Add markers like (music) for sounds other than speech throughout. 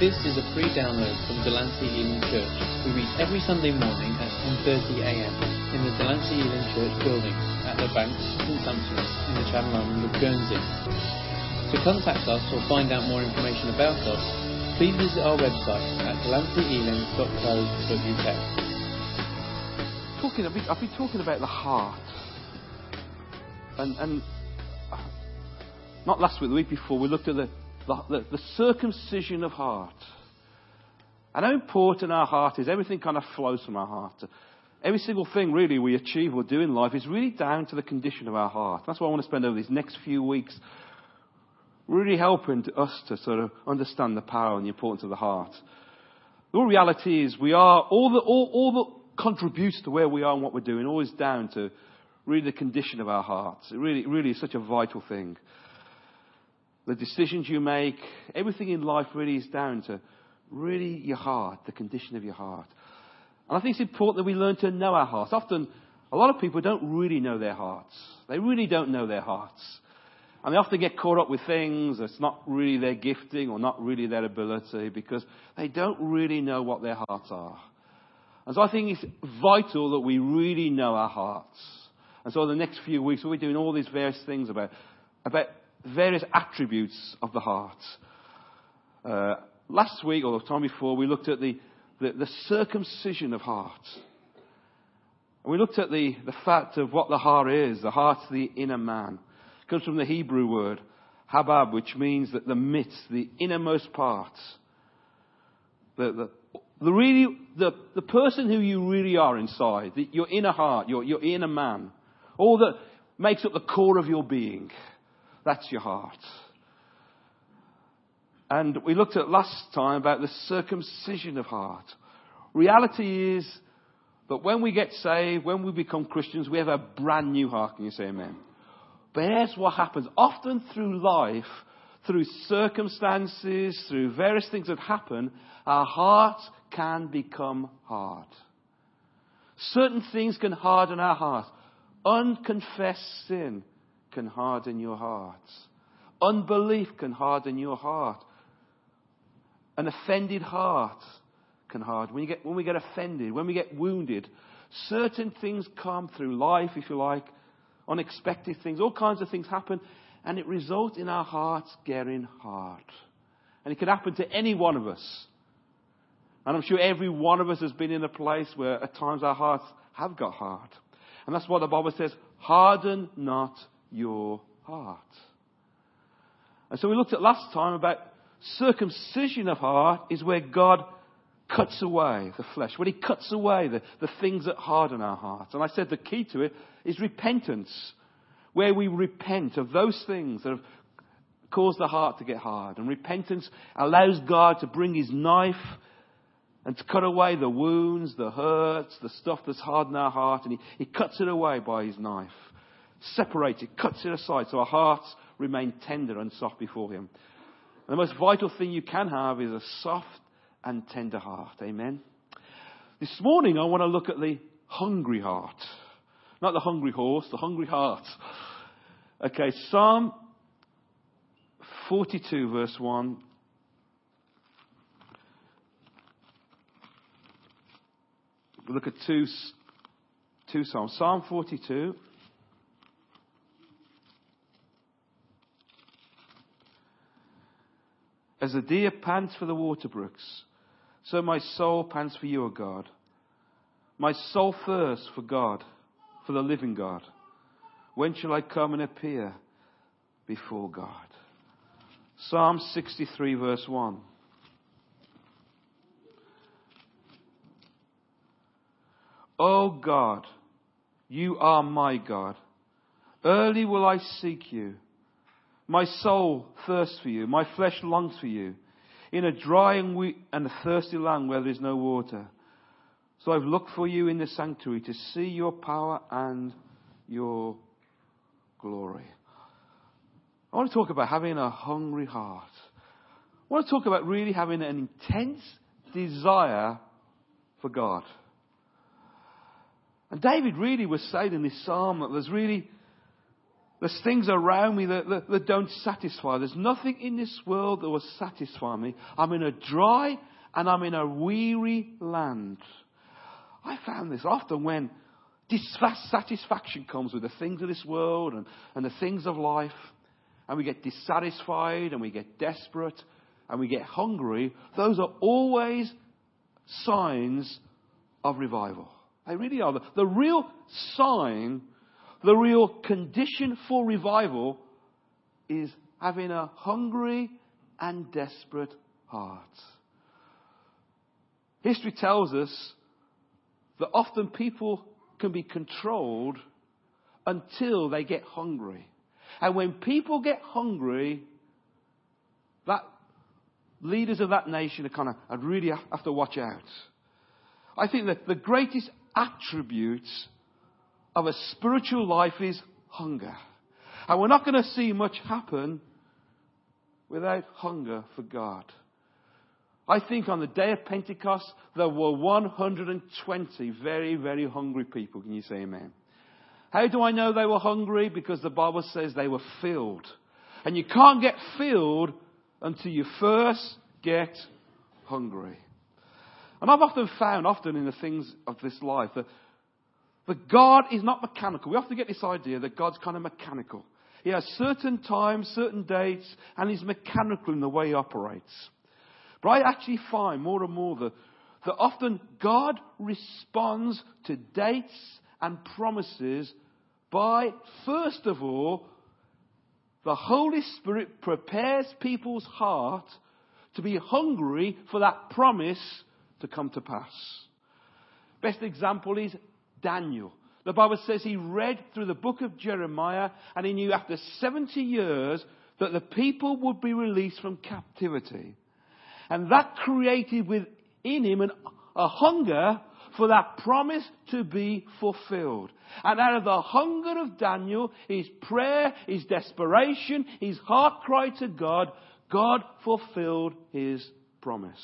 This is a free download from Delancey Elim Church. We meet every Sunday morning at 10.30am in the Delancey Elim Church building at the Banks, St Sampson's in the Channel Island of Guernsey. To contact us or find out more information about us, please visit our website at delanceyelim.co.uk. talking, I've been, I've been talking about the heart. And, and uh, not last week, the week before, we looked at the, the, the, the circumcision of heart. And how important our heart is. Everything kind of flows from our heart. Every single thing, really, we achieve or do in life is really down to the condition of our heart. That's why I want to spend over these next few weeks really helping to us to sort of understand the power and the importance of the heart. The reality is we are, all the, all, all that contributes to where we are and what we're doing, always down to really the condition of our hearts. It really, really is such a vital thing. The decisions you make, everything in life really is down to really your heart, the condition of your heart. And I think it's important that we learn to know our hearts. Often, a lot of people don't really know their hearts. They really don't know their hearts. And they often get caught up with things that's not really their gifting or not really their ability because they don't really know what their hearts are. And so I think it's vital that we really know our hearts. And so in the next few weeks, we'll be doing all these various things about, about various attributes of the heart. Uh, last week, or the time before, we looked at the, the, the circumcision of heart. And we looked at the, the fact of what the heart is. The heart's the inner man. It comes from the Hebrew word, habab, which means that the midst, the innermost parts. The, the, the really, the, the person who you really are inside, the, your inner heart, your, your inner man, all that makes up the core of your being. That's your heart. And we looked at last time about the circumcision of heart. Reality is that when we get saved, when we become Christians, we have a brand new heart. Can you say amen? But here's what happens. Often through life, through circumstances, through various things that happen, our heart can become hard. Certain things can harden our heart. Unconfessed sin can harden your heart. Unbelief can harden your heart. An offended heart can harden. When, get, when we get offended, when we get wounded, certain things come through life, if you like, unexpected things, all kinds of things happen, and it results in our hearts getting hard. And it can happen to any one of us. And I'm sure every one of us has been in a place where at times our hearts have got hard. And that's what the Bible says harden not your heart. And so we looked at last time about circumcision of heart is where God cuts away the flesh, when He cuts away the, the things that harden our hearts. And I said the key to it is repentance, where we repent of those things that have caused the heart to get hard. And repentance allows God to bring His knife and to cut away the wounds, the hurts, the stuff that's hardened our heart, and He, he cuts it away by His knife. Separates it, cuts it aside, so our hearts remain tender and soft before Him. And the most vital thing you can have is a soft and tender heart. Amen. This morning I want to look at the hungry heart. Not the hungry horse, the hungry heart. Okay, Psalm 42 verse 1. We'll look at two, two Psalms. Psalm 42. As the deer pants for the water brooks, so my soul pants for you, O God. My soul thirsts for God, for the living God. When shall I come and appear before God? Psalm 63 verse 1. O God, you are my God. Early will I seek you. My soul thirsts for you. My flesh longs for you. In a dry and, and thirsty land where there is no water. So I've looked for you in the sanctuary to see your power and your glory. I want to talk about having a hungry heart. I want to talk about really having an intense desire for God. And David really was saying in this psalm that there's really There's things around me that, that, that don't satisfy. There's nothing in this world that will satisfy me. I'm in a dry and I'm in a weary land. I found this often when dissatisfaction comes with the things of this world and, and the things of life, and we get dissatisfied and we get desperate and we get hungry, those are always signs of revival. They really are. The, the real sign, the real condition for revival is having a hungry and desperate heart. History tells us that often people can be controlled until they get hungry. And when people get hungry, that leaders of that nation are kind of I really have to watch out. I think that the greatest attributes of a spiritual life is hunger. And we're not going to see much happen without hunger for God. I think on the day of Pentecost, there were 120 very, very hungry people. Can you say amen? How do I know they were hungry? Because the Bible says they were filled. And you can't get filled until you first get hungry. And I've often found, often in the things of this life, that, that God is not mechanical. We often get this idea that God's kind of mechanical. He has certain times, certain dates, and he's mechanical in the way he operates. But I actually find more and more that, that often God responds to dates and promises by, first of all, the Holy Spirit prepares people's heart to be hungry for that promise to come to pass. Best example is Daniel. The Bible says he read through the book of Jeremiah and he knew after 70 years that the people would be released from captivity. And that created within him an, a hunger for that promise to be fulfilled. And out of the hunger of Daniel, his prayer, his desperation, his heart cry to God, God fulfilled his promise.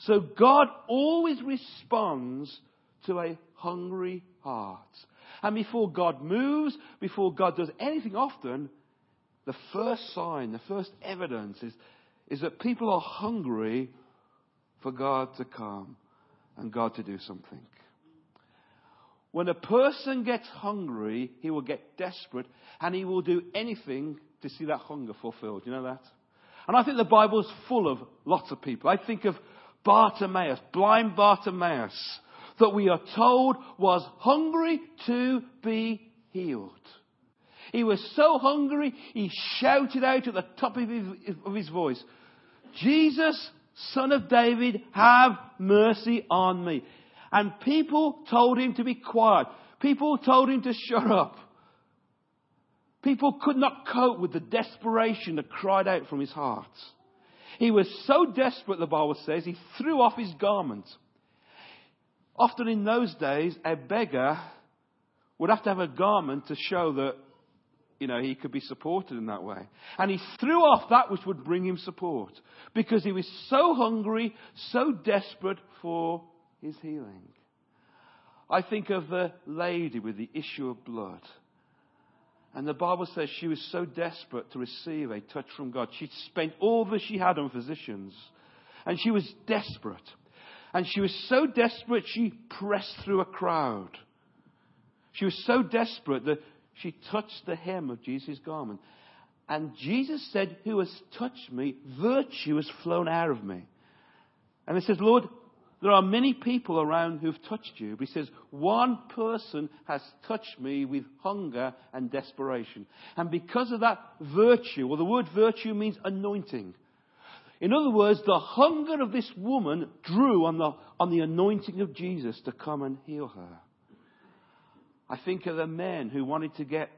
So God always responds to a hungry hearts. And before God moves, before God does anything often, the first sign, the first evidence is is that people are hungry for God to come and God to do something. When a person gets hungry, he will get desperate and he will do anything to see that hunger fulfilled. You know that? And I think the Bible's full of lots of people. I think of Bartimaeus, blind Bartimaeus, that we are told was hungry to be healed. He was so hungry, he shouted out at the top of his, of his voice, Jesus, son of David, have mercy on me. And people told him to be quiet. People told him to shut up. People could not cope with the desperation that cried out from his heart. He was so desperate, the Bible says, he threw off his garment. Often in those days, a beggar would have to have a garment to show that you know, he could be supported in that way. And he threw off that which would bring him support because he was so hungry, so desperate for his healing. I think of the lady with the issue of blood. And the Bible says she was so desperate to receive a touch from God. She'd spent all that she had on physicians. And she was desperate. And she was so desperate she pressed through a crowd. She was so desperate that she touched the hem of Jesus' garment. And Jesus said, Who has touched me? Virtue has flown out of me. And he says, Lord, there are many people around who've touched you. But he says, One person has touched me with hunger and desperation. And because of that virtue, well, the word virtue means anointing. In other words, the hunger of this woman drew on the, on the anointing of Jesus to come and heal her. I think of the men who wanted to get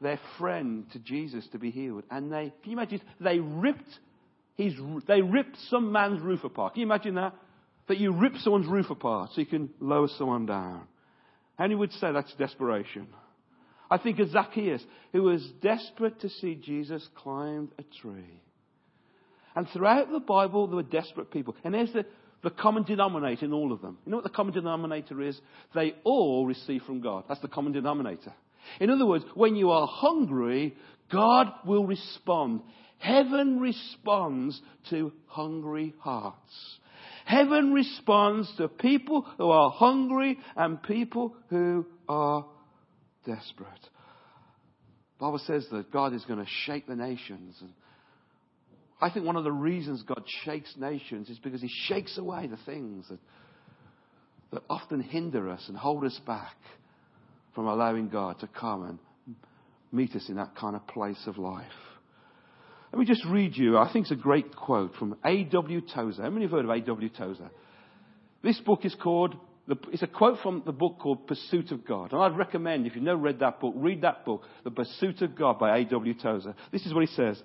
their friend to Jesus to be healed. And they, can you imagine, they ripped his, they ripped some man's roof apart. Can you imagine that? That you rip someone's roof apart so you can lower someone down. And you would say that's desperation. I think of Zacchaeus, who was desperate to see Jesus climb a tree. And throughout the Bible, there were desperate people. And there's the, the common denominator in all of them. You know what the common denominator is? They all receive from God. That's the common denominator. In other words, when you are hungry, God will respond. Heaven responds to hungry hearts. Heaven responds to people who are hungry and people who are desperate. The Bible says that God is going to shake the nations. And I think one of the reasons God shakes nations is because He shakes away the things that, that often hinder us and hold us back from allowing God to come and meet us in that kind of place of life. Let me just read you, I think it's a great quote from A.W. Tozer. How many have heard of A.W. Tozer? This book is called, it's a quote from the book called Pursuit of God. And I'd recommend, if you've never read that book, read that book, The Pursuit of God by A.W. Tozer. This is what he says.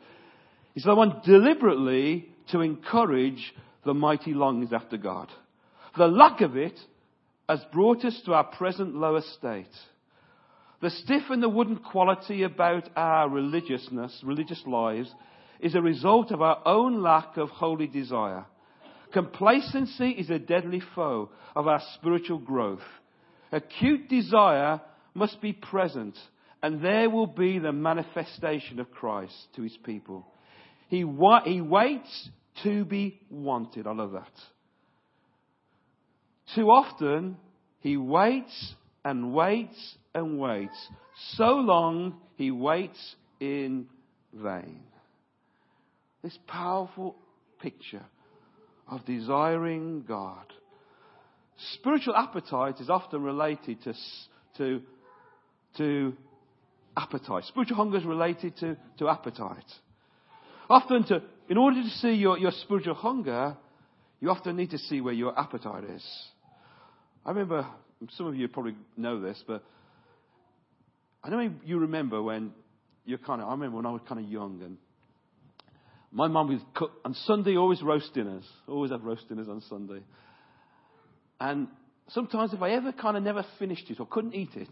He says, I want deliberately to encourage the mighty longings after God. The lack of it has brought us to our present lower state. The stiff and the wooden quality about our religiousness, religious lives, is a result of our own lack of holy desire. Complacency is a deadly foe of our spiritual growth. Acute desire must be present, and there will be the manifestation of Christ to his people. He, wa- he waits to be wanted. I love that. Too often, he waits and waits and waits. So long, he waits in vain. This powerful picture of desiring God. Spiritual appetite is often related to, to, to appetite. Spiritual hunger is related to, to appetite. Often, to, in order to see your, your spiritual hunger, you often need to see where your appetite is. I remember, some of you probably know this, but I know you remember when you're kind of, I remember when I was kind of young and my mum would cook on Sunday, always roast dinners. Always have roast dinners on Sunday. And sometimes if I ever kind of never finished it or couldn't eat it,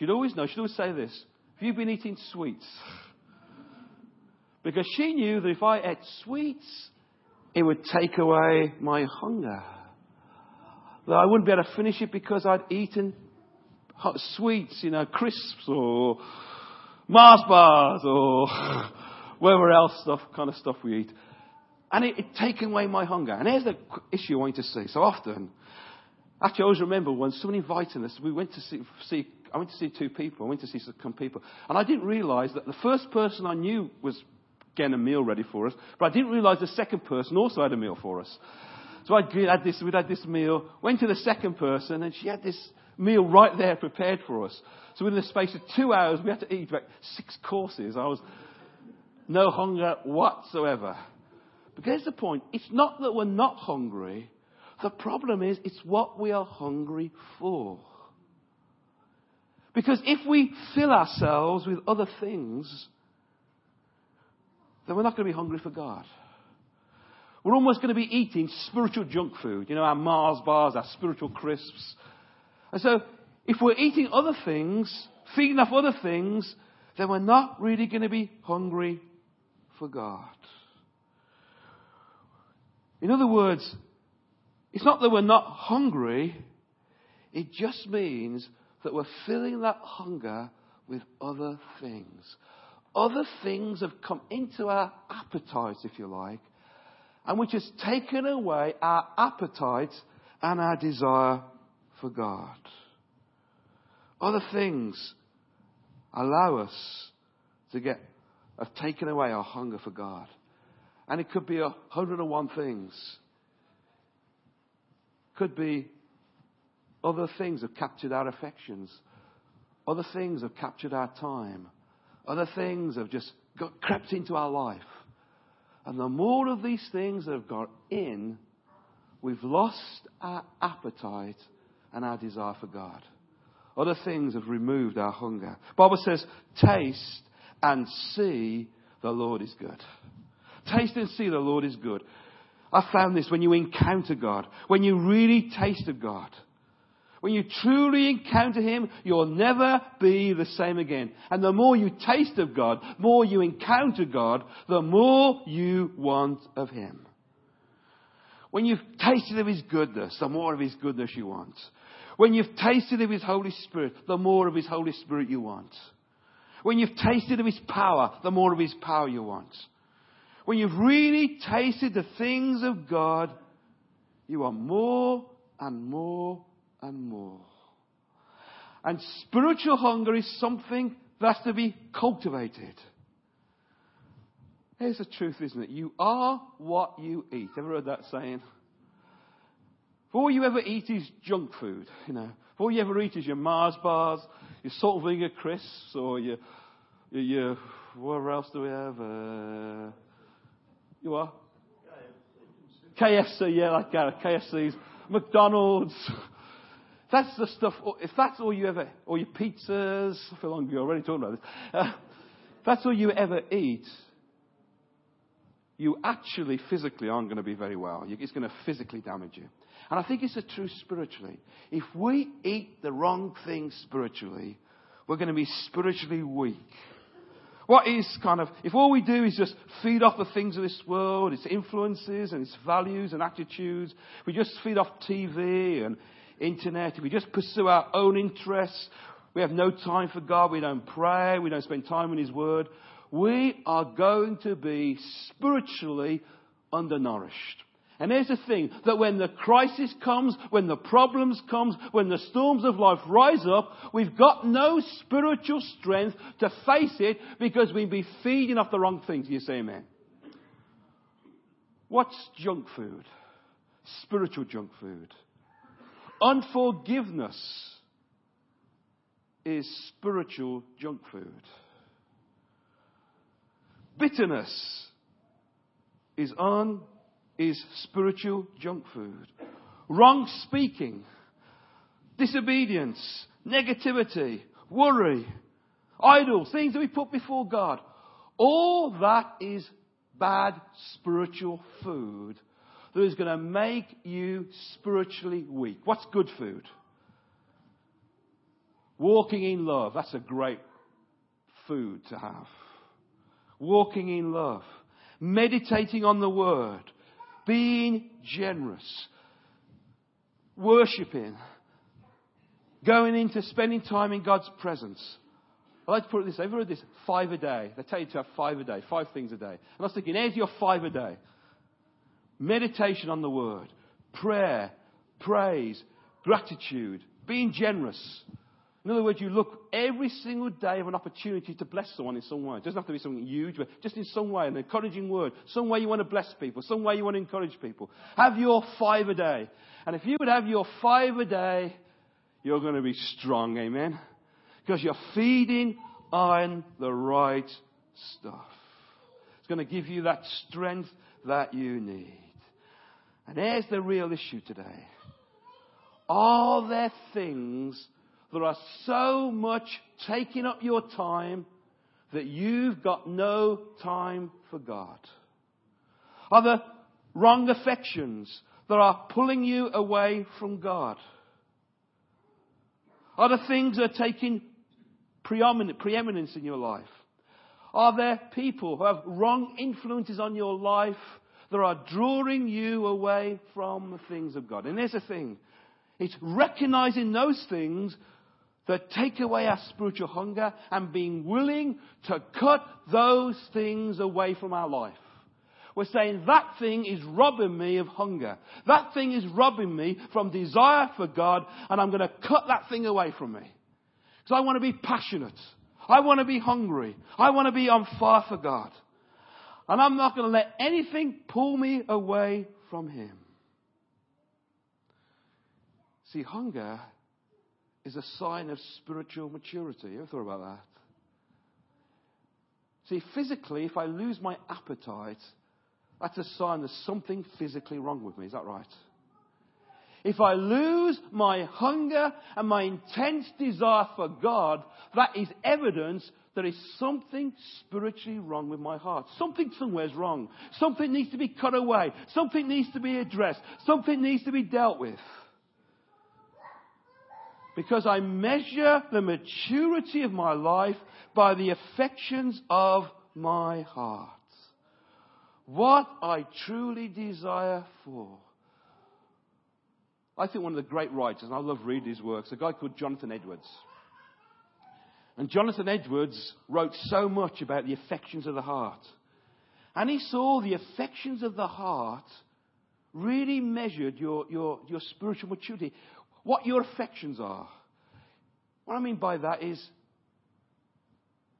she'd always know, she'd always say this, have you been eating sweets? Because she knew that if I ate sweets, it would take away my hunger. That I wouldn't be able to finish it because I'd eaten hot sweets, you know, crisps or Mars bars or (laughs) whatever else stuff, kind of stuff we eat. And it, it taken away my hunger. And here's the issue I want to see. So often, actually, I always remember when someone invited us, we went to see, see I went to see two people. I went to see some people. And I didn't realize that the first person I knew was getting a meal ready for us, but I didn't realize the second person also had a meal for us. So I'd had this, we'd had this meal, went to the second person, and she had this meal right there prepared for us. So within the space of two hours, we had to eat about six courses. I was no hunger whatsoever. But here's the point. It's not that we're not hungry. The problem is, it's what we are hungry for. Because if we fill ourselves with other things, then we're not going to be hungry for God. We're almost going to be eating spiritual junk food, you know, our Mars bars, our spiritual crisps. And so, if we're eating other things, feeding off other things, then we're not really going to be hungry for God. In other words, it's not that we're not hungry, it just means that we're filling that hunger with other things. Other things have come into our appetites, if you like, and which has taken away our appetite and our desire for God. Other things allow us to get have taken away our hunger for God. And it could be a hundred and one things. Could be other things have captured our affections. Other things have captured our time. Other things have just got crept into our life. And the more of these things that have got in, we've lost our appetite and our desire for God. Other things have removed our hunger. Bible says, taste and see the Lord is good. Taste and see the Lord is good. I found this when you encounter God, when you really taste of God. When you truly encounter Him, you'll never be the same again. And the more you taste of God, the more you encounter God, the more you want of Him. When you've tasted of His goodness, the more of His goodness you want. When you've tasted of His Holy Spirit, the more of His Holy Spirit you want. When you've tasted of His power, the more of His power you want. When you've really tasted the things of God, you want more and more and more. And spiritual hunger is something that has to be cultivated. Here's the truth, isn't it? You are what you eat. Ever heard that saying? all you ever eat is junk food, you know. all you ever eat is your Mars bars, your salt vinegar crisps, or your, your, your where else do we have? Uh, you are? KFC, yeah, like uh, KFC's, McDonald's. (laughs) That's the stuff, if that's all you ever, or your pizzas, I feel like you're already talking about this. Uh, that's all you ever eat, you actually physically aren't going to be very well. It's going to physically damage you. And I think it's the truth spiritually. If we eat the wrong things spiritually, we're going to be spiritually weak. What is kind of, if all we do is just feed off the things of this world, its influences and its values and attitudes, we just feed off TV and internet, if we just pursue our own interests, we have no time for God, we don't pray, we don't spend time in His Word, we are going to be spiritually undernourished. And here's the thing, that when the crisis comes, when the problems comes, when the storms of life rise up, we've got no spiritual strength to face it because we've been feeding off the wrong things. You say amen. What's junk food? Spiritual junk food. Unforgiveness is spiritual junk food. Bitterness is un is spiritual junk food. Wrong speaking, disobedience, negativity, worry, idols, things that we put before God. All that is bad spiritual food that is going to make you spiritually weak. What's good food? Walking in love. That's a great food to have. Walking in love. Meditating on the Word being generous, worshipping, going into spending time in God's presence. I like to put it this way. You heard this? Five a day. They tell you to have five a day, five things a day. And I was thinking, here's your five a day. Meditation on the Word, prayer, praise, gratitude, being generous, in other words, you look every single day of an opportunity to bless someone in some way. It doesn't have to be something huge, but just in some way, an encouraging word, some way you want to bless people, some way you want to encourage people. Have your five a day. And if you would have your five a day, you're going to be strong, amen? Because you're feeding on the right stuff. It's going to give you that strength that you need. And there's the real issue today. Are there things that are so much taking up your time that you've got no time for God? Are there wrong affections that are pulling you away from God? Are there things that are taking preeminence in your life? Are there people who have wrong influences on your life that are drawing you away from the things of God? And here's the thing. It's recognizing those things that take away our spiritual hunger and being willing to cut those things away from our life. We're saying that thing is robbing me of hunger. That thing is robbing me from desire for God and I'm going to cut that thing away from me. Because I want to be passionate. I want to be hungry. I want to be on fire for God. And I'm not going to let anything pull me away from Him. See, hunger is a sign of spiritual maturity. You ever thought about that? See, physically, if I lose my appetite, that's a sign there's something physically wrong with me. Is that right? If I lose my hunger and my intense desire for God, that is evidence there is something spiritually wrong with my heart. Something somewhere's wrong. Something needs to be cut away. Something needs to be addressed. Something needs to be dealt with. Because I measure the maturity of my life by the affections of my heart. What I truly desire for. I think one of the great writers, and I love reading his works, a guy called Jonathan Edwards. And Jonathan Edwards wrote so much about the affections of the heart. And he saw the affections of the heart really measured your, your, your spiritual maturity, what your affections are. What I mean by that is,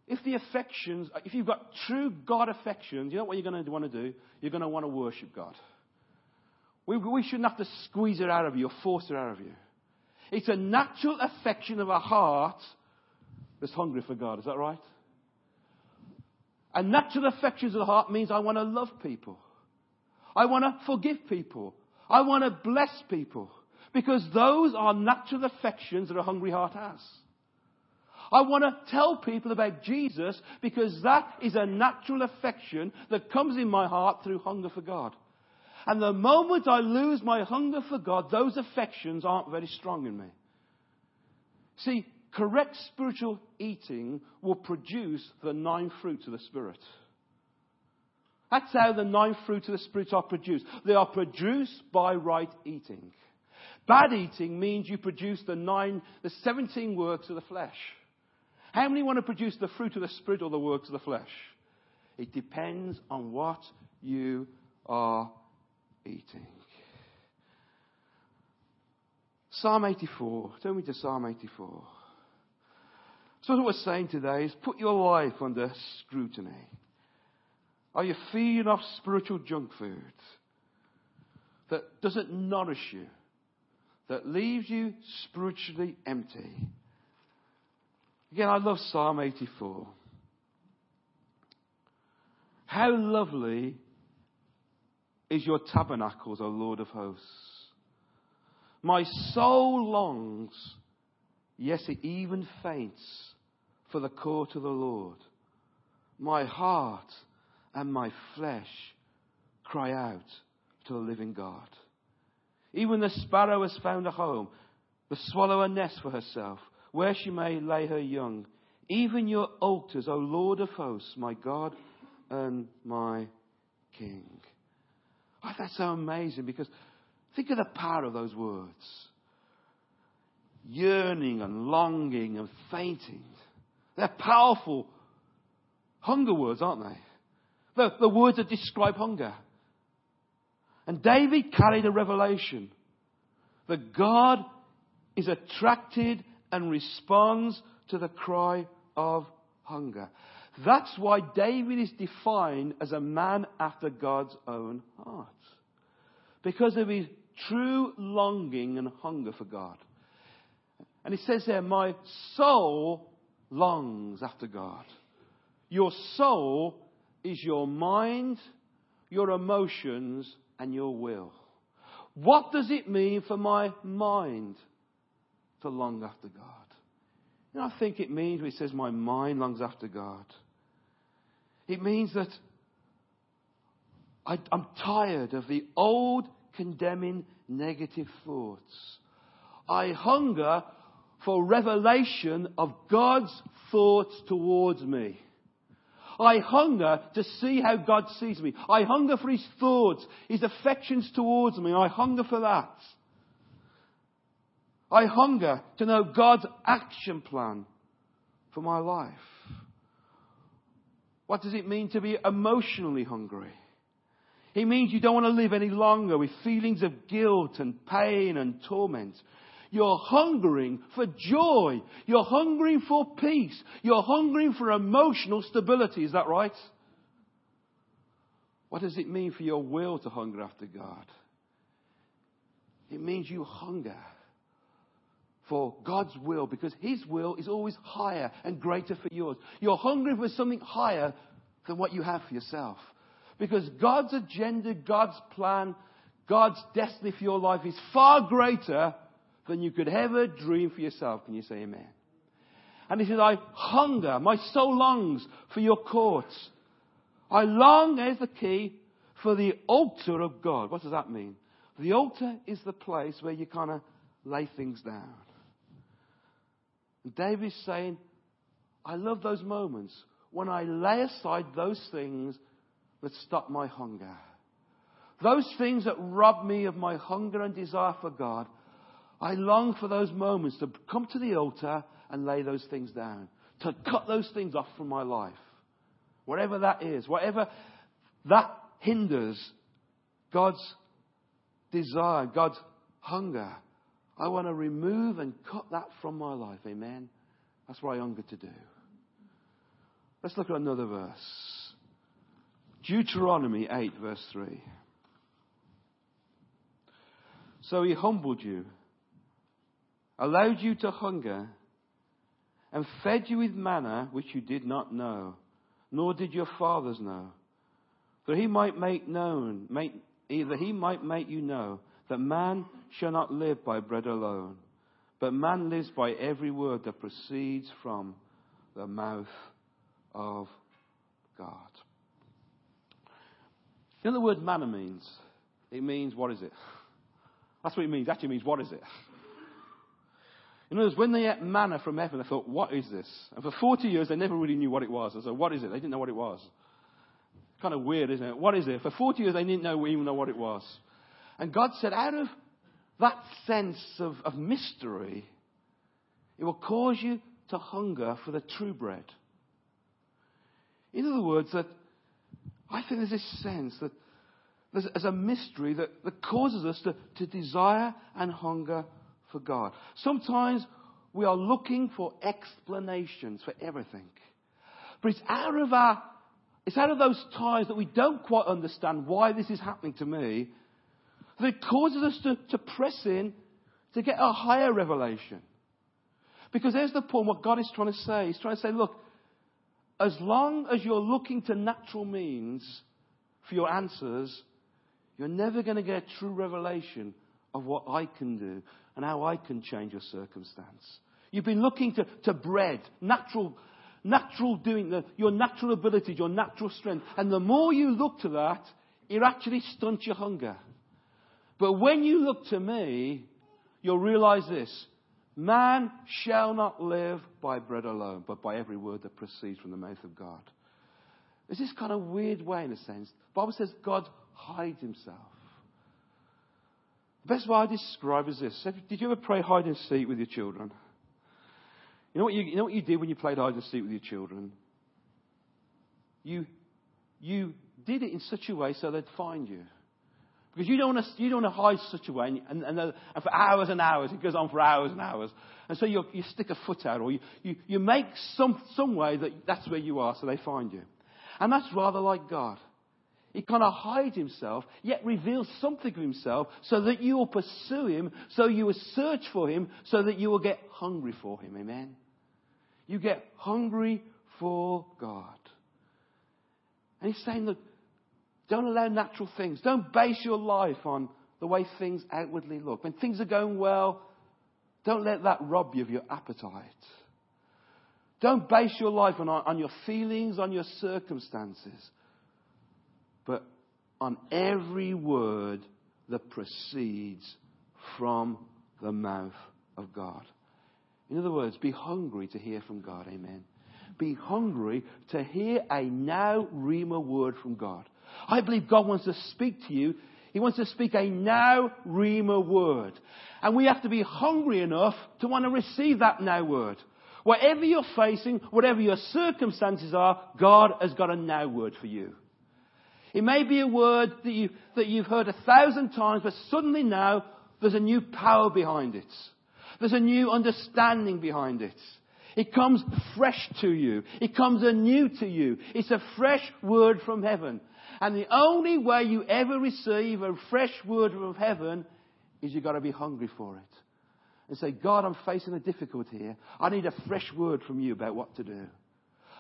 if the affections, if you've got true God affections, you know what you're going to want to do? You're going to want to worship God. We, we shouldn't have to squeeze it out of you or force it out of you. It's a natural affection of a heart that's hungry for God. Is that right? And natural affections of the heart means I want to love people. I want to forgive people. I want to bless people. Because those are natural affections that a hungry heart has. I want to tell people about Jesus because that is a natural affection that comes in my heart through hunger for God. And the moment I lose my hunger for God, those affections aren't very strong in me. See, correct spiritual eating will produce the nine fruits of the Spirit. That's how the nine fruits of the Spirit are produced. They are produced by right eating. Bad eating means you produce the nine, the 17 works of the flesh. How many want to produce the fruit of the Spirit or the works of the flesh? It depends on what you are eating. Psalm 84. Turn me to Psalm 84. So what we're saying today is put your life under scrutiny. Are you feeding off spiritual junk food that doesn't nourish you, that leaves you spiritually empty? Again, I love Psalm 84. How lovely is your tabernacles, O Lord of hosts. My soul longs, yes, it even faints for the court of the Lord. My heart and my flesh cry out to the living God. Even the sparrow has found a home, the swallow a nest for herself, where she may lay her young. Even your altars, O Lord of hosts, my God and my King. Oh, that's so amazing because think of the power of those words. Yearning and longing and fainting. They're powerful hunger words, aren't they? The, the words that describe hunger. And David carried a revelation that God is attracted and responds to the cry of hunger. That's why David is defined as a man after God's own heart. Because of his true longing and hunger for God. And he says there, my soul longs after God. Your soul is your mind, your emotions, and your will. What does it mean for my mind to long after God? Know, I think it means when it says my mind longs after God. It means that I, I'm tired of the old condemning negative thoughts. I hunger for revelation of God's thoughts towards me. I hunger to see how God sees me. I hunger for His thoughts, His affections towards me. I hunger for that. I hunger to know God's action plan for my life. What does it mean to be emotionally hungry? It means you don't want to live any longer with feelings of guilt and pain and torment. You're hungering for joy. You're hungering for peace. You're hungering for emotional stability. Is that right? What does it mean for your will to hunger after God? It means you hunger for God's will because His will is always higher and greater for yours. You're hungry for something higher than what you have for yourself. Because God's agenda, God's plan, God's destiny for your life is far greater than you could ever dream for yourself. Can you say amen? And he says, I hunger, my soul longs for your courts. I long, as the key, for the altar of God. What does that mean? The altar is the place where you kind of lay things down. And David's saying, I love those moments when I lay aside those things that stop my hunger. Those things that rob me of my hunger and desire for God, I long for those moments to come to the altar and lay those things down, to cut those things off from my life. Whatever that is, whatever that hinders God's desire, God's hunger, I want to remove and cut that from my life. Amen. That's what I hunger to do. Let's look at another verse. Deuteronomy 8, verse 3. So he humbled you, allowed you to hunger, and fed you with manna which you did not know, nor did your fathers know. For he might make known, make, either he might make you know that man shall not live by bread alone, but man lives by every word that proceeds from the mouth of God. You know the word manna means? It means, what is it? (laughs) That's what it means. Actually means, what is it? In other words, when they ate manna from heaven, they thought, what is this? And for 40 years, they never really knew what it was. They said, what is it? They didn't know what it was. Kind of weird, isn't it? What is it? For 40 years, they didn't know, even know what it was. And God said, out of that sense of, of mystery, it will cause you to hunger for the true bread. In other words, that I think there's this sense that there's, there's a mystery that, that causes us to, to desire and hunger for God. Sometimes we are looking for explanations for everything. But it's out of our, it's out of those times that we don't quite understand why this is happening to me that it causes us to, to press in to get a higher revelation. Because there's the point what God is trying to say. He's trying to say, look, as long as you're looking to natural means for your answers, you're never going to get a true revelation of what I can do and how I can change your circumstance. You've been looking to, to bread, natural, natural doing, the, your natural abilities, your natural strength. And the more you look to that, it actually stunts your hunger. But when you look to me, you'll realize this. Man shall not live by bread alone, but by every word that proceeds from the mouth of God. It's this kind of weird way, in a sense. The Bible says God hides himself. The best way I describe is this. Did you ever play hide and seek with your children? You know what you, you know what you did when you played hide and seek with your children? You, you did it in such a way so they'd find you. Because you don't want to, you don't want to hide such a way, and, and, and, for hours and hours, it goes on for hours and hours. And so you, you stick a foot out, or you, you, you make some, some way that that's where you are, so they find you. And that's rather like God. He kind of hides himself, yet reveals something of himself, so that you will pursue him, so you will search for him, so that you will get hungry for him. Amen? You get hungry for God. And he's saying, look, don't allow natural things. Don't base your life on the way things outwardly look. When things are going well, don't let that rob you of your appetite. Don't base your life on, on your feelings, on your circumstances, but on every word that proceeds from the mouth of God. In other words, be hungry to hear from God. Amen. Be hungry to hear a now Rhema word from God. I believe God wants to speak to you. He wants to speak a now Rhema word. And we have to be hungry enough to want to receive that now word. Whatever you're facing, whatever your circumstances are, God has got a now word for you. It may be a word that, you, that you've heard a thousand times, but suddenly now there's a new power behind it. There's a new understanding behind it. It comes fresh to you. It comes anew to you. It's a fresh word from heaven. And the only way you ever receive a fresh word from heaven is you've got to be hungry for it. And say, God, I'm facing a difficulty here. I need a fresh word from you about what to do.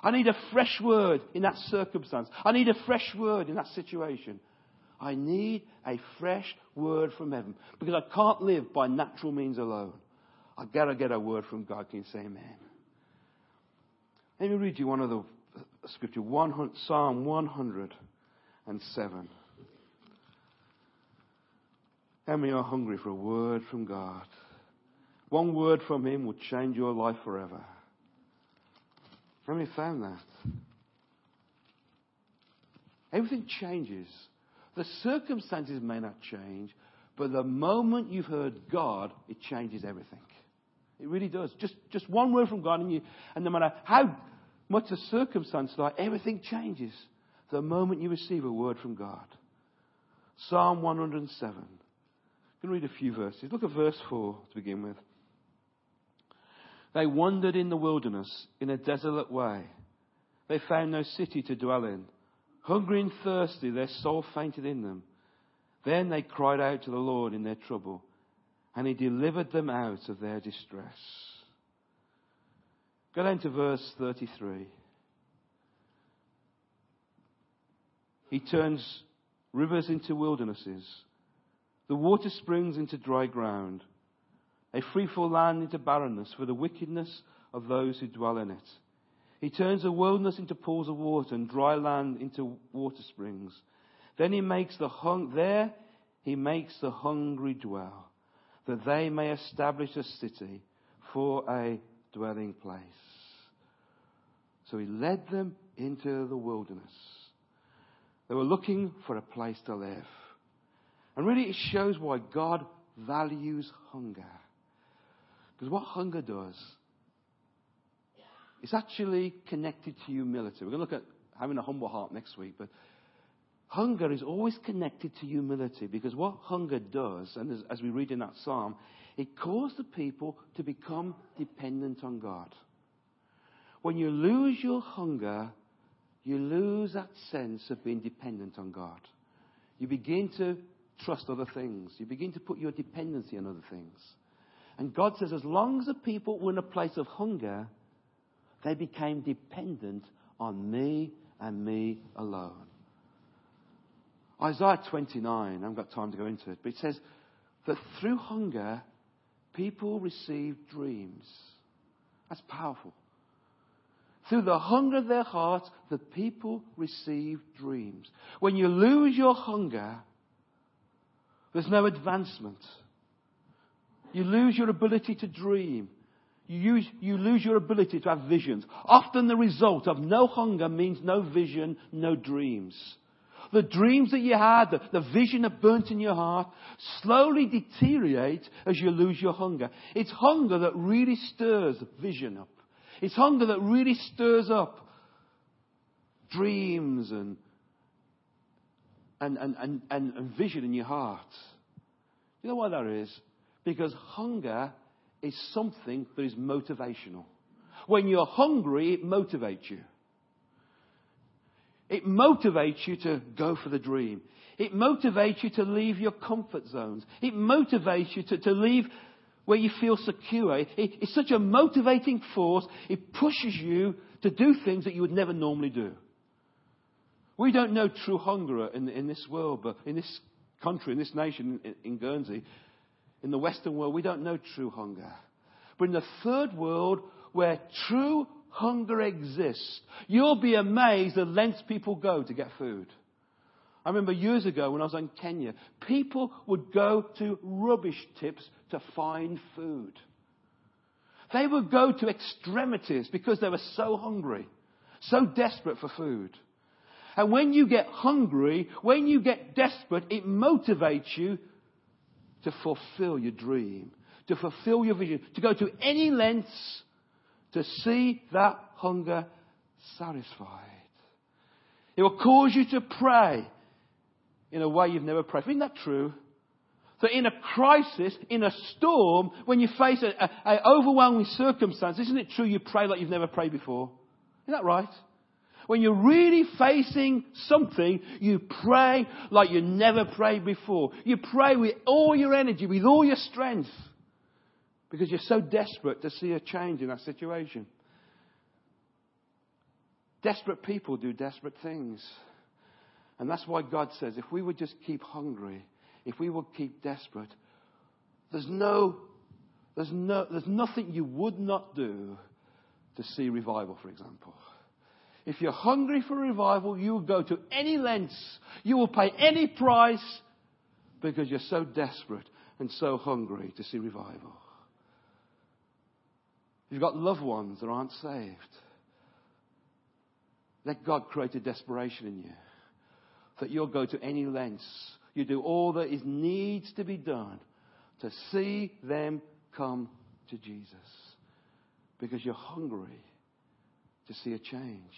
I need a fresh word in that circumstance. I need a fresh word in that situation. I need a fresh word from heaven because I can't live by natural means alone. I've got to get a word from God. Can you say amen? Let me read you one of the uh, scripture, Psalm 100 and 7. How many are hungry for a word from God? One word from Him will change your life forever. How many found that? Everything changes. The circumstances may not change, But the moment you've heard God, it changes everything. It really does. Just, just one word from God, and, you, and no matter how much the circumstance like, everything changes the moment you receive a word from God. Psalm 107. I'm going to read a few verses. Look at verse 4 to begin with. They wandered in the wilderness in a desolate way. They found no city to dwell in. Hungry and thirsty, their soul fainted in them. Then they cried out to the Lord in their trouble, and He delivered them out of their distress. Go down to verse 33. He turns rivers into wildernesses, the water springs into dry ground, a fruitful land into barrenness for the wickedness of those who dwell in it. He turns a wilderness into pools of water and dry land into water springs. Then he makes the hung- there he makes the hungry dwell, that they may establish a city for a dwelling place. So he led them into the wilderness. They were looking for a place to live. And really it shows why God values hunger. Because what hunger does, it's actually connected to humility. We're going to look at having a humble heart next week, but Hunger is always connected to humility because what hunger does, and as, as we read in that psalm, it calls the people to become dependent on God. When you lose your hunger, you lose that sense of being dependent on God. You begin to trust other things. You begin to put your dependency on other things. And God says, as long as the people were in a place of hunger, they became dependent on me and me alone. Isaiah 29, I haven't got time to go into it, but it says that through hunger, people receive dreams. That's powerful. Through the hunger of their hearts, the people receive dreams. When you lose your hunger, there's no advancement. You lose your ability to dream. You, use, you lose your ability to have visions. Often the result of no hunger means no vision, no dreams. The dreams that you had, the, the vision that burnt in your heart, slowly deteriorate as you lose your hunger. It's hunger that really stirs vision up. It's hunger that really stirs up dreams and, and, and, and, and, vision in your heart. You know why that is? Because hunger is something that is motivational. When you're hungry, it motivates you. It motivates you to go for the dream. It motivates you to leave your comfort zones. It motivates you to, to leave where you feel secure. It, it's such a motivating force. It pushes you to do things that you would never normally do. We don't know true hunger in, in this world, but in this country, in this nation, in, in Guernsey, in the Western world, we don't know true hunger. But in the third world, where true hunger exists, you'll be amazed the lengths people go to get food. I remember years ago when I was in Kenya, people would go to rubbish tips to find food. They would go to extremities because they were so hungry, so desperate for food. And when you get hungry, when you get desperate, it motivates you to fulfill your dream, to fulfill your vision, to go to any lengths to see that hunger satisfied. It will cause you to pray in a way you've never prayed. Isn't that true? That in a crisis, in a storm, when you face an overwhelming circumstance, isn't it true you pray like you've never prayed before? Isn't that right? When you're really facing something, you pray like you never prayed before. You pray with all your energy, with all your strength because you're so desperate to see a change in that situation. Desperate people do desperate things. And that's why God says if we would just keep hungry, if we would keep desperate, there's no, there's no, there's nothing you would not do to see revival, for example. If you're hungry for revival, you will go to any lengths. You will pay any price because you're so desperate and so hungry to see revival. You've got loved ones that aren't saved. Let God create a desperation in you that you'll go to any lengths. You do all that is needs to be done to see them come to Jesus. Because you're hungry to see a change.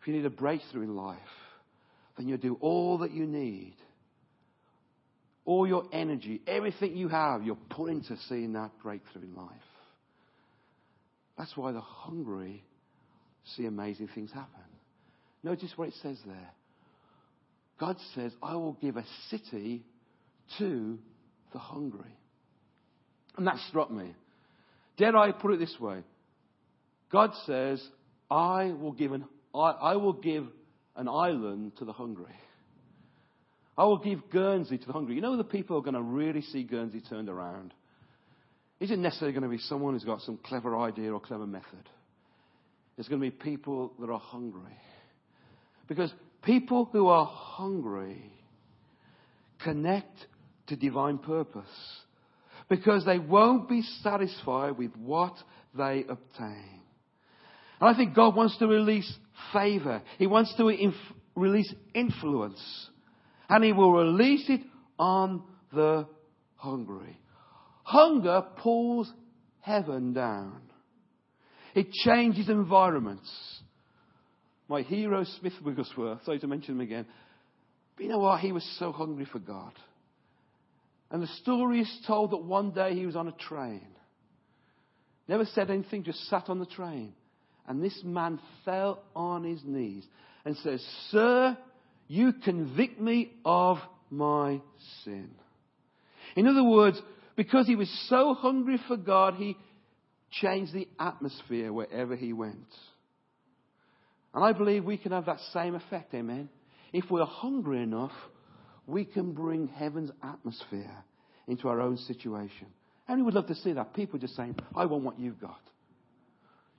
If you need a breakthrough in life, then you do all that you need. All your energy, everything you have, you're put into seeing that breakthrough in life. That's why the hungry see amazing things happen. Notice what it says there. God says, I will give a city to the hungry. And that struck me. Dare I put it this way? God says, I will give an, I, I will give an island to the hungry. I will give Guernsey to the hungry. You know the people are going to really see Guernsey turned around? Isn't necessarily going to be someone who's got some clever idea or clever method. It's going to be people that are hungry. Because people who are hungry connect to divine purpose. Because they won't be satisfied with what they obtain. And I think God wants to release favor. He wants to inf- release influence. And He will release it on the hungry. Hunger pulls heaven down. It changes environments. My hero, Smith Wigglesworth, sorry to mention him again, but you know what? He was so hungry for God. And the story is told that one day he was on a train. Never said anything, just sat on the train. And this man fell on his knees and says, Sir, you convict me of my sin. In other words, because he was so hungry for God, he changed the atmosphere wherever he went. And I believe we can have that same effect, amen. If we're hungry enough, we can bring heaven's atmosphere into our own situation. How many would love to see that? People just saying, I want what you've got.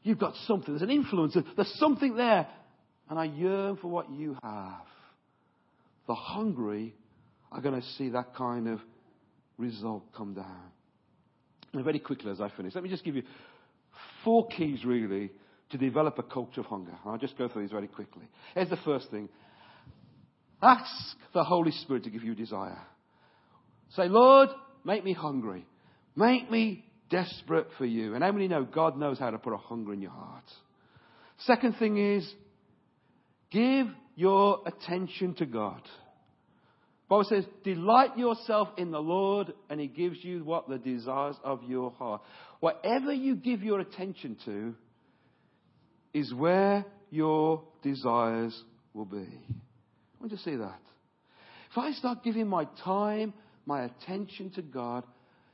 You've got something. There's an influence. There's something there. And I yearn for what you have. The hungry are going to see that kind of result come down. And very quickly as I finish, let me just give you four keys really to develop a culture of hunger. I'll just go through these very quickly. Here's the first thing. Ask the Holy Spirit to give you desire. Say, Lord, make me hungry. Make me desperate for you. And how many know God knows how to put a hunger in your heart? Second thing is, give your attention to God. Bible says, delight yourself in the Lord, and He gives you what the desires of your heart. Whatever you give your attention to is where your desires will be. I want you to see that. If I start giving my time, my attention to God,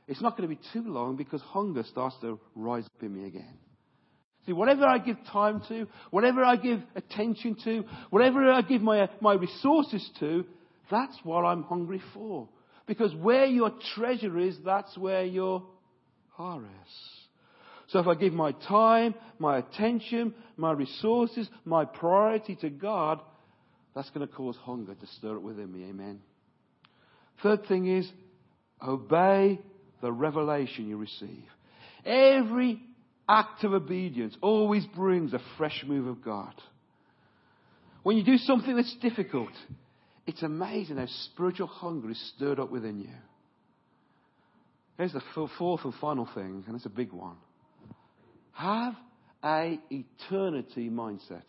it's not going to be too long because hunger starts to rise up in me again. See, whatever I give time to, whatever I give attention to, whatever I give my, my resources to, that's what I'm hungry for. Because where your treasure is, that's where your heart is. So if I give my time, my attention, my resources, my priority to God, that's going to cause hunger to stir up within me. Amen. Third thing is, obey the revelation you receive. Every act of obedience always brings a fresh move of God. When you do something that's difficult, it's amazing how spiritual hunger is stirred up within you. Here's the fourth and final thing, and it's a big one. Have a eternity mindset.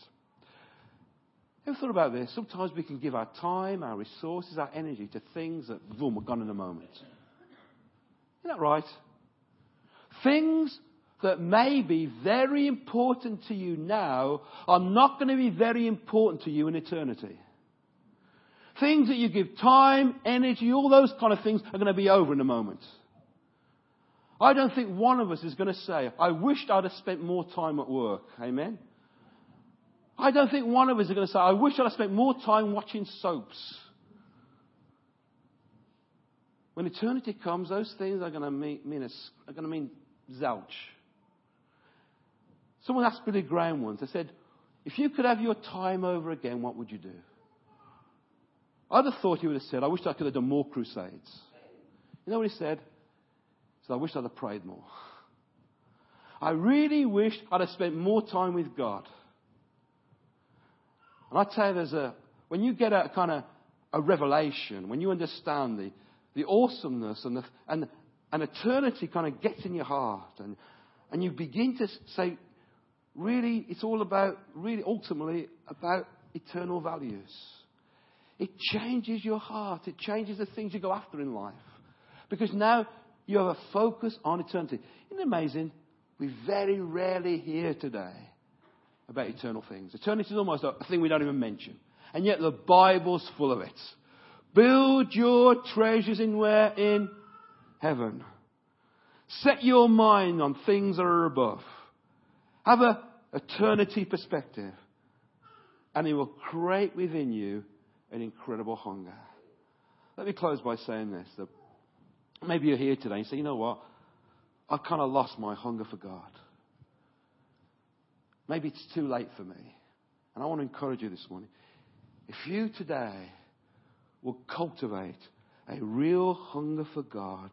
Ever thought about this? Sometimes we can give our time, our resources, our energy to things that, boom, are gone in a moment. Isn't that right? Things that may be very important to you now are not going to be very important to you in eternity. Things that you give time, energy, all those kind of things are going to be over in a moment. I don't think one of us is going to say, I wished I'd have spent more time at work. Amen? I don't think one of us is going to say, I wish I'd have spent more time watching soaps. When eternity comes, those things are going to mean, mean are going to mean zilch. Someone asked Billy Graham once, they said, if you could have your time over again, what would you do? I'd have thought he would have said, I wish I could have done more crusades. You know what he said? He said, I wish I'd have prayed more. I really wish I'd have spent more time with God. And I tell you, there's a, when you get a kind of a revelation, when you understand the, the awesomeness and, the, and, and eternity kind of gets in your heart, and, and you begin to say, really, it's all about, really, ultimately, about eternal values. It changes your heart. It changes the things you go after in life. Because now you have a focus on eternity. Isn't it amazing? We very rarely hear today about eternal things. Eternity is almost a thing we don't even mention. And yet the Bible's full of it. Build your treasures in where? In heaven. Set your mind on things that are above. Have a eternity perspective. And it will create within you an incredible hunger. Let me close by saying this. That maybe you're here today and say, you know what? I've kind of lost my hunger for God. Maybe it's too late for me. And I want to encourage you this morning. If you today will cultivate a real hunger for God,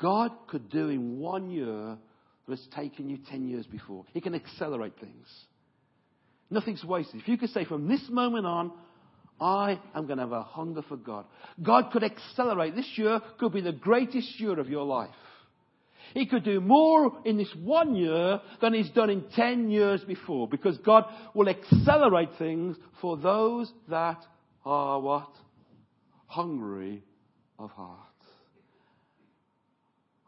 God could do in one year what has taken you 10 years before. He can accelerate things. Nothing's wasted. If you could say from this moment on, I am going to have a hunger for God. God could accelerate. This year could be the greatest year of your life. He could do more in this one year than he's done in 10 years before because God will accelerate things for those that are what? Hungry of heart.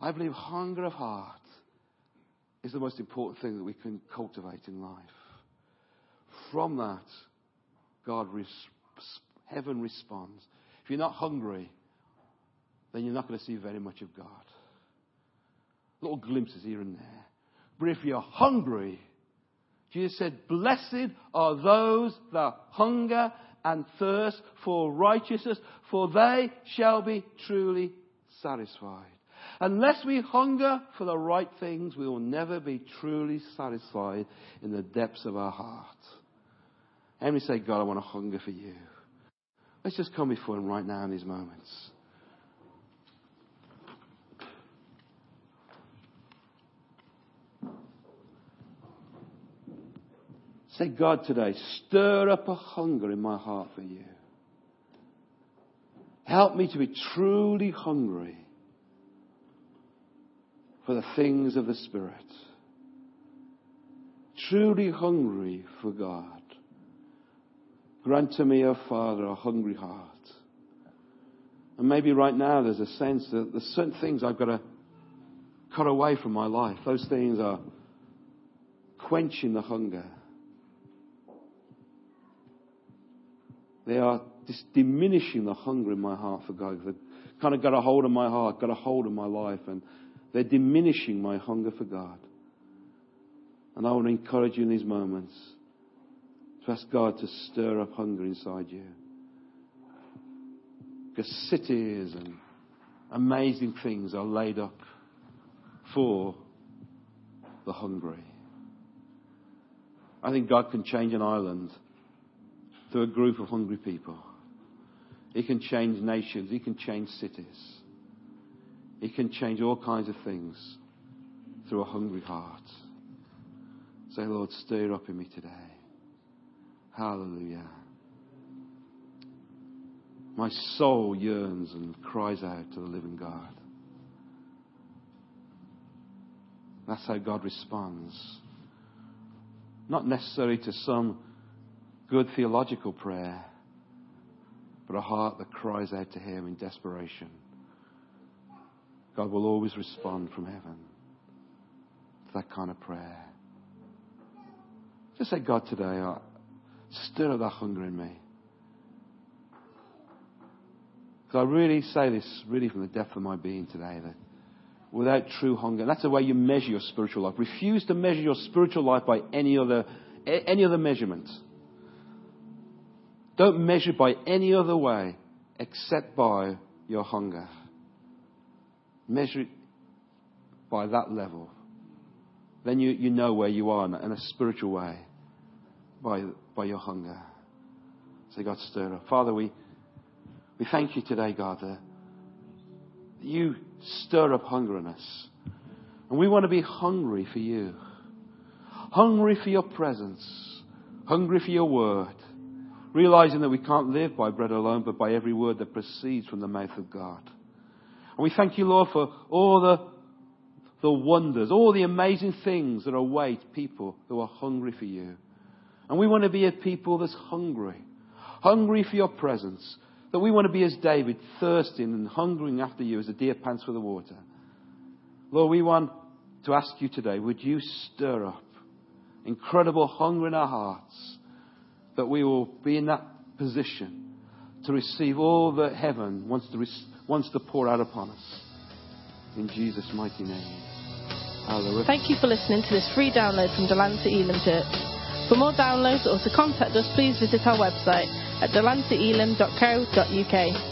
I believe hunger of heart is the most important thing that we can cultivate in life. From that, God, heaven responds. If you're not hungry, then you're not going to see very much of God. Little glimpses here and there. But if you're hungry, Jesus said, Blessed are those that hunger and thirst for righteousness, for they shall be truly satisfied. Unless we hunger for the right things, we will never be truly satisfied in the depths of our heart. And we say, God, I want to hunger for you. Let's just come before Him right now in these moments. Say, God, today, stir up a hunger in my heart for you. Help me to be truly hungry for the things of the Spirit. Truly hungry for God. Grant to me, O oh Father, a hungry heart. And maybe right now there's a sense that there's certain things I've got to cut away from my life. Those things are quenching the hunger. They are just diminishing the hunger in my heart for God. They've kind of got a hold of my heart, got a hold of my life, and they're diminishing my hunger for God. And I want to encourage you in these moments to ask God to stir up hunger inside you. Because cities and amazing things are laid up for the hungry. I think God can change an island through a group of hungry people. He can change nations. He can change cities. He can change all kinds of things through a hungry heart. Say, Lord, stir up in me today. Hallelujah. My soul yearns and cries out to the living God. That's how God responds. Not necessarily to some good theological prayer, but a heart that cries out to Him in desperation. God will always respond from heaven to that kind of prayer. Just say, God, today, uh, stir up that hunger in me. Because I really say this really from the depth of my being today that without true hunger, that's the way you measure your spiritual life. Refuse to measure your spiritual life by any other, any other measurement. Don't measure by any other way except by your hunger. Measure it by that level. Then you, you know where you are in a, spiritual way by, by your hunger. So God, stir up. Father, we, we thank you today, God, that you stir up hunger in us. And we want to be hungry for you. Hungry for your presence. Hungry for your word. Realizing that we can't live by bread alone, but by every word that proceeds from the mouth of God. And we thank you, Lord, for all the, the wonders, all the amazing things that await people who are hungry for you. And we want to be a people that's hungry, hungry for your presence. That we want to be as David, thirsting and hungering after you as a deer pants for the water. Lord, we want to ask you today, would you stir up incredible hunger in our hearts that we will be in that position to receive all that heaven wants to, wants to pour out upon us. In Jesus' mighty name. Hallelujah. Thank you for listening to this free download from Delancey Elim Church. For more downloads or to contact us, please visit our website at delanceyelim.co.uk.